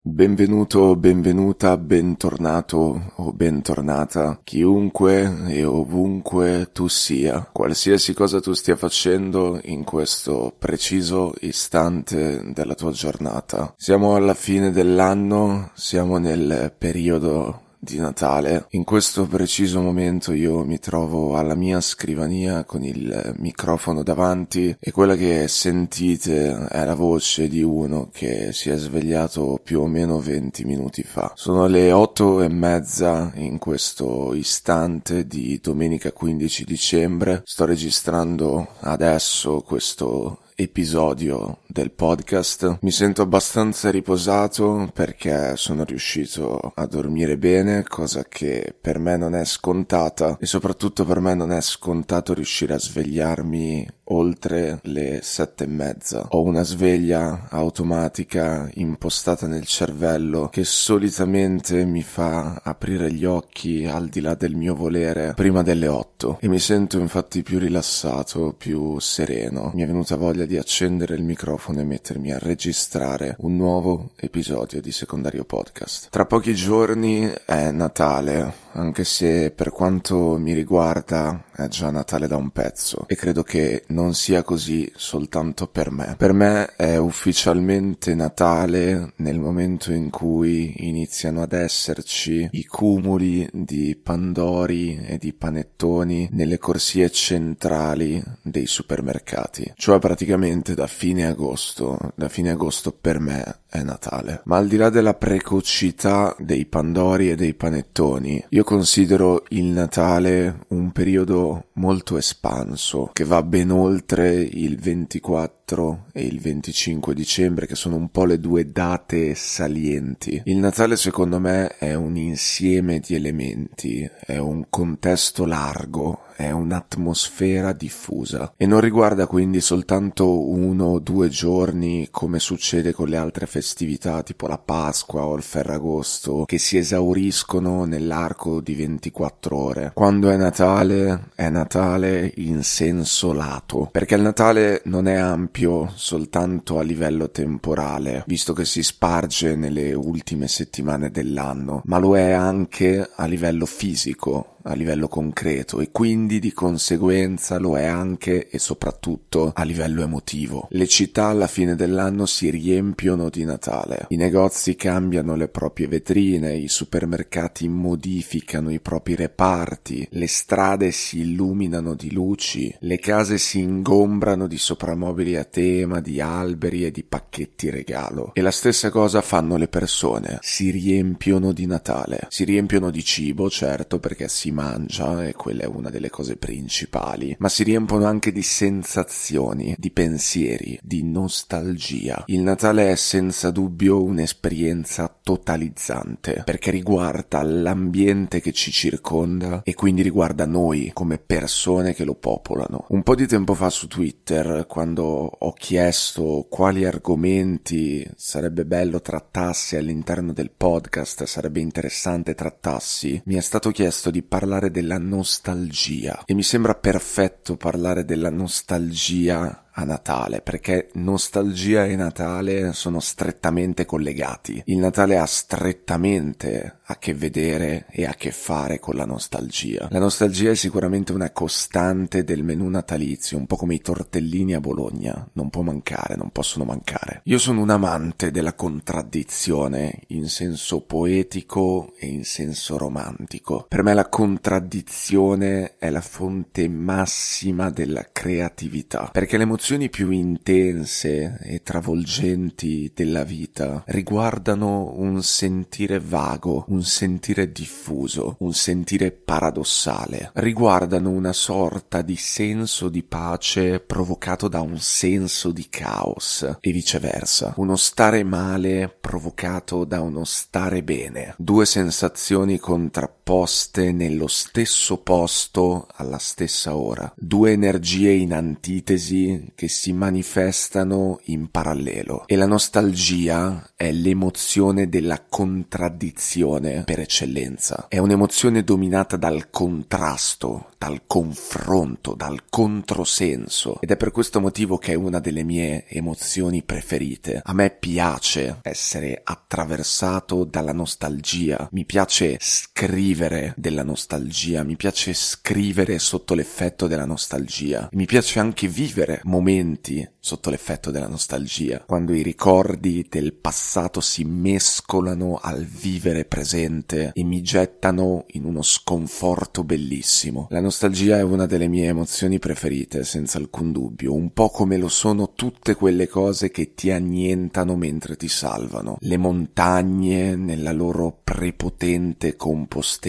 Benvenuto, benvenuta, bentornato o bentornata, chiunque e ovunque tu sia, qualsiasi cosa tu stia facendo in questo preciso istante della tua giornata. Siamo alla fine dell'anno, siamo nel periodo di Natale. In questo preciso momento io mi trovo alla mia scrivania con il microfono davanti e quella che sentite è la voce di uno che si è svegliato più o meno 20 minuti fa. Sono le otto e mezza in questo istante di domenica 15 dicembre. Sto registrando adesso questo episodio del podcast. Mi sento abbastanza riposato perché sono riuscito a dormire bene, cosa che per me non è scontata e soprattutto per me non è scontato riuscire a svegliarmi oltre le sette e mezza. Ho una sveglia automatica impostata nel cervello che solitamente mi fa aprire gli occhi al di là del mio volere prima delle otto e mi sento infatti più rilassato, più sereno. Mi è venuta voglia di accendere il microfono e mettermi a registrare un nuovo episodio di Secondario Podcast. Tra pochi giorni è Natale, anche se per quanto mi riguarda è già Natale da un pezzo e credo che non sia così soltanto per me. Per me è ufficialmente Natale nel momento in cui iniziano ad esserci i cumuli di pandori e di panettoni nelle corsie centrali dei supermercati, cioè praticamente da fine agosto. Da fine agosto per me è Natale. Ma al di là della precocità dei pandori e dei panettoni, io considero il Natale un periodo molto espanso che va ben oltre il 24 e il 25 dicembre che sono un po' le due date salienti. Il Natale secondo me è un insieme di elementi, è un contesto largo, è un'atmosfera diffusa e non riguarda quindi soltanto uno o due giorni come succede con le altre festività tipo la Pasqua o il Ferragosto che si esauriscono nell'arco di 24 ore. Quando è Natale è Natale in senso lato perché il Natale non è ampio soltanto a livello temporale visto che si sparge nelle ultime settimane dell'anno ma lo è anche a livello fisico a livello concreto e quindi di conseguenza lo è anche e soprattutto a livello emotivo. Le città alla fine dell'anno si riempiono di Natale, i negozi cambiano le proprie vetrine, i supermercati modificano i propri reparti, le strade si illuminano di luci, le case si ingombrano di soprammobili a tema, di alberi e di pacchetti regalo. E la stessa cosa fanno le persone, si riempiono di Natale, si riempiono di cibo, certo, perché si mangia e quella è una delle cose principali, ma si riempono anche di sensazioni, di pensieri, di nostalgia. Il Natale è senza dubbio un'esperienza totalizzante perché riguarda l'ambiente che ci circonda e quindi riguarda noi come persone che lo popolano. Un po' di tempo fa su Twitter, quando ho chiesto quali argomenti sarebbe bello trattassi all'interno del podcast, sarebbe interessante trattassi, mi è stato chiesto di parlare parlare della nostalgia. E mi sembra perfetto parlare della nostalgia a Natale, perché nostalgia e Natale sono strettamente collegati. Il Natale ha strettamente a che vedere e a che fare con la nostalgia. La nostalgia è sicuramente una costante del menù natalizio, un po' come i tortellini a Bologna, non può mancare, non possono mancare. Io sono un amante della contraddizione in senso poetico e in senso romantico. Per me la contraddizione è la fonte massima della creatività, perché l'emozione emozioni più intense e travolgenti della vita riguardano un sentire vago, un sentire diffuso, un sentire paradossale, riguardano una sorta di senso di pace provocato da un senso di caos e viceversa, uno stare male provocato da uno stare bene, due sensazioni contrapposte nello stesso posto alla stessa ora, due energie in antitesi che si manifestano in parallelo. E la nostalgia è l'emozione della contraddizione per eccellenza, è un'emozione dominata dal contrasto, dal confronto, dal controsenso. Ed è per questo motivo che è una delle mie emozioni preferite. A me piace essere attraversato dalla nostalgia, mi piace scrivere della nostalgia, mi piace scrivere sotto l'effetto della nostalgia, mi piace anche vivere momenti sotto l'effetto della nostalgia, quando i ricordi del passato si mescolano al vivere presente e mi gettano in uno sconforto bellissimo. La nostalgia è una delle mie emozioni preferite, senza alcun dubbio, un po' come lo sono tutte quelle cose che ti annientano mentre ti salvano. Le montagne nella loro prepotente compostezza,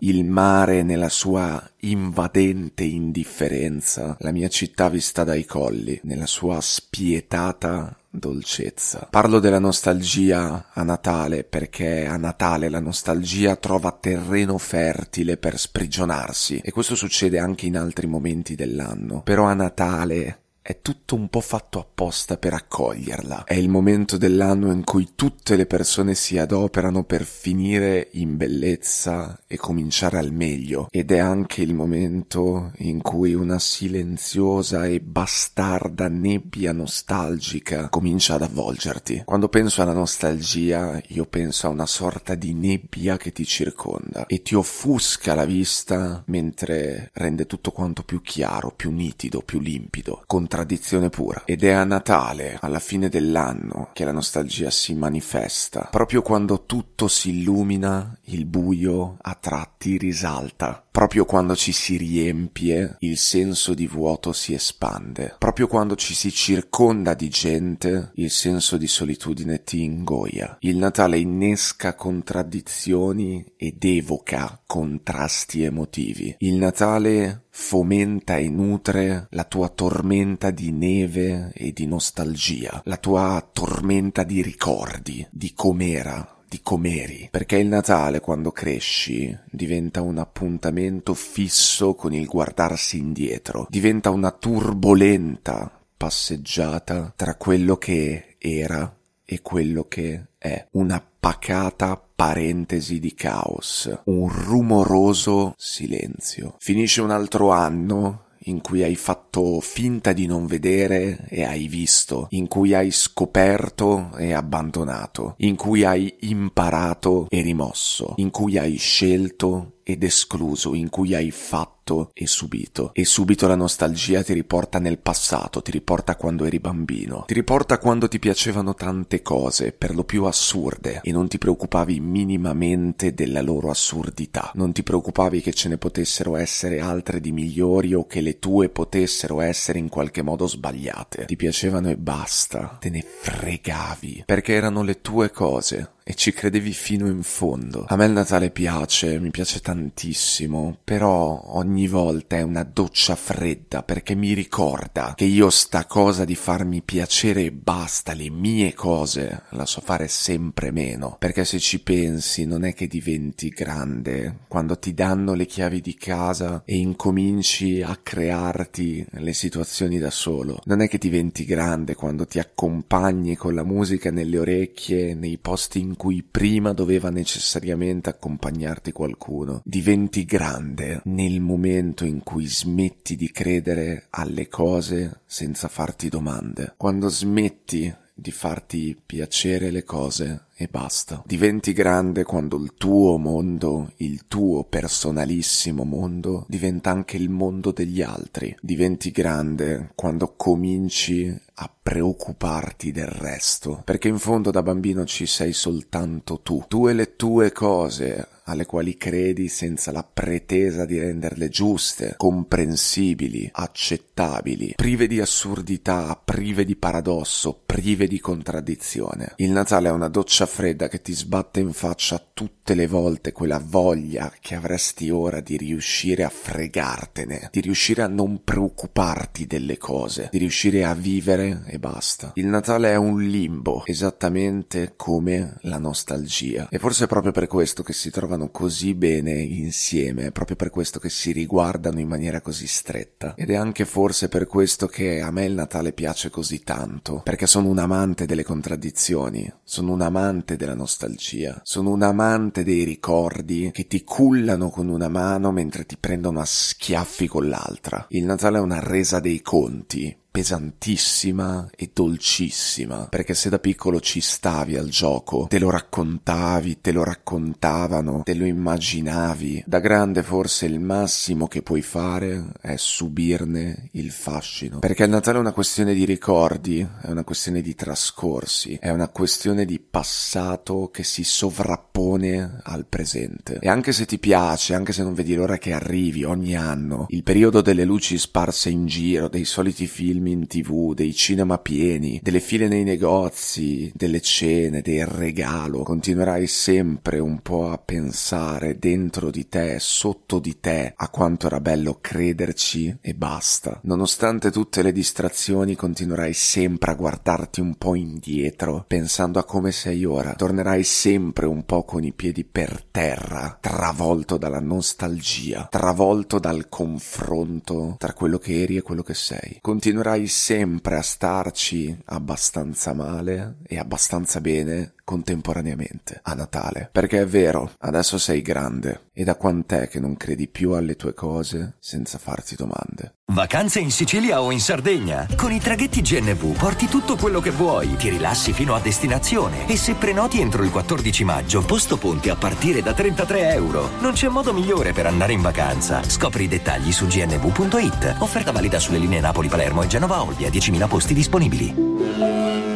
il mare nella sua invadente indifferenza, la mia città vista dai colli, nella sua spietata dolcezza. Parlo della nostalgia a Natale perché a Natale la nostalgia trova terreno fertile per sprigionarsi e questo succede anche in altri momenti dell'anno. Però a Natale è tutto un po' fatto apposta per accoglierla. È il momento dell'anno in cui tutte le persone si adoperano per finire in bellezza e cominciare al meglio. Ed è anche il momento in cui una silenziosa e bastarda nebbia nostalgica comincia ad avvolgerti. Quando penso alla nostalgia, io penso a una sorta di nebbia che ti circonda e ti offusca la vista mentre rende tutto quanto più chiaro, più nitido, più limpido. Contra tradizione pura. Ed è a Natale, alla fine dell'anno, che la nostalgia si manifesta. Proprio quando tutto si illumina, il buio a tratti risalta. Proprio quando ci si riempie, il senso di vuoto si espande. Proprio quando ci si circonda di gente, il senso di solitudine ti ingoia. Il Natale innesca contraddizioni ed evoca contrasti emotivi. Il Natale fomenta e nutre la tua tormenta di neve e di nostalgia, la tua tormenta di ricordi, di com'era, di com'eri, perché il Natale quando cresci diventa un appuntamento fisso con il guardarsi indietro, diventa una turbolenta passeggiata tra quello che era e quello che è, una pacata parentesi di caos, un rumoroso silenzio. Finisce un altro anno in cui hai fatto finta di non vedere e hai visto, in cui hai scoperto e abbandonato, in cui hai imparato e rimosso, in cui hai scelto ed escluso, in cui hai fatto e subito. E subito la nostalgia ti riporta nel passato, ti riporta quando eri bambino, ti riporta quando ti piacevano tante cose, per lo più assurde, e non ti preoccupavi minimamente della loro assurdità. Non ti preoccupavi che ce ne potessero essere altre di migliori o che le tue potessero essere in qualche modo sbagliate. Ti piacevano e basta, te ne fregavi, perché erano le tue cose e ci credevi fino in fondo. A me il Natale piace, mi piace tantissimo, però ogni volta è una doccia fredda perché mi ricorda che io sta cosa di farmi piacere e basta, le mie cose la so fare sempre meno, perché se ci pensi non è che diventi grande quando ti danno le chiavi di casa e incominci a crearti le situazioni da solo. Non è che diventi grande quando ti accompagni con la musica nelle orecchie nei posti in cui prima doveva necessariamente accompagnarti qualcuno. Diventi grande nel momento in cui smetti di credere alle cose senza farti domande. Quando smetti di farti piacere le cose e basta. Diventi grande quando il tuo mondo, il tuo personalissimo mondo, diventa anche il mondo degli altri. Diventi grande quando cominci a preoccuparti del resto, perché in fondo da bambino ci sei soltanto tu, tu e le tue cose alle quali credi senza la pretesa di renderle giuste, comprensibili, accettabili, prive di assurdità, prive di paradosso, prive di contraddizione. Il Natale è una doccia fredda che ti sbatte in faccia tutte le volte quella voglia che avresti ora di riuscire a fregartene, di riuscire a non preoccuparti delle cose, di riuscire a vivere e basta. Il Natale è un limbo, esattamente come la nostalgia. E forse è proprio per questo che si trovano così bene insieme, è proprio per questo che si riguardano in maniera così stretta. Ed è anche forse per questo che a me il Natale piace così tanto, perché sono un amante delle contraddizioni, sono un amante della nostalgia, sono un amante dei ricordi che ti cullano con una mano mentre ti prendono a schiaffi con l'altra. Il Natale è una resa dei conti, pesantissima e dolcissima, perché se da piccolo ci stavi al gioco, te lo raccontavi, te lo raccontavano, te lo immaginavi, da grande forse il massimo che puoi fare è subirne il fascino, perché il Natale è una questione di ricordi, è una questione di trascorsi, è una questione di passato che si sovrappone al presente. E anche se ti piace, anche se non vedi l'ora che arrivi ogni anno, il periodo delle luci sparse in giro, dei soliti film film in tv, dei cinema pieni, delle file nei negozi, delle cene, del regalo, continuerai sempre un po' a pensare dentro di te, sotto di te, a quanto era bello crederci e basta. Nonostante tutte le distrazioni continuerai sempre a guardarti un po' indietro, pensando a come sei ora. Tornerai sempre un po' con i piedi per terra, travolto dalla nostalgia, travolto dal confronto tra quello che eri e quello che sei. Continuerai riuscirai sempre a starci abbastanza male e abbastanza bene contemporaneamente a Natale. Perché è vero, adesso sei grande e da quant'è che non credi più alle tue cose senza farti domande. Vacanze in Sicilia o in Sardegna? Con i traghetti GNV porti tutto quello che vuoi, ti rilassi fino a destinazione e se prenoti entro il 14 maggio, posto ponti a partire da 33 euro. Non c'è modo migliore per andare in vacanza. Scopri i dettagli su gnv.it. Offerta valida sulle linee Napoli-Palermo e Genova-Olbia, 10.000 posti disponibili.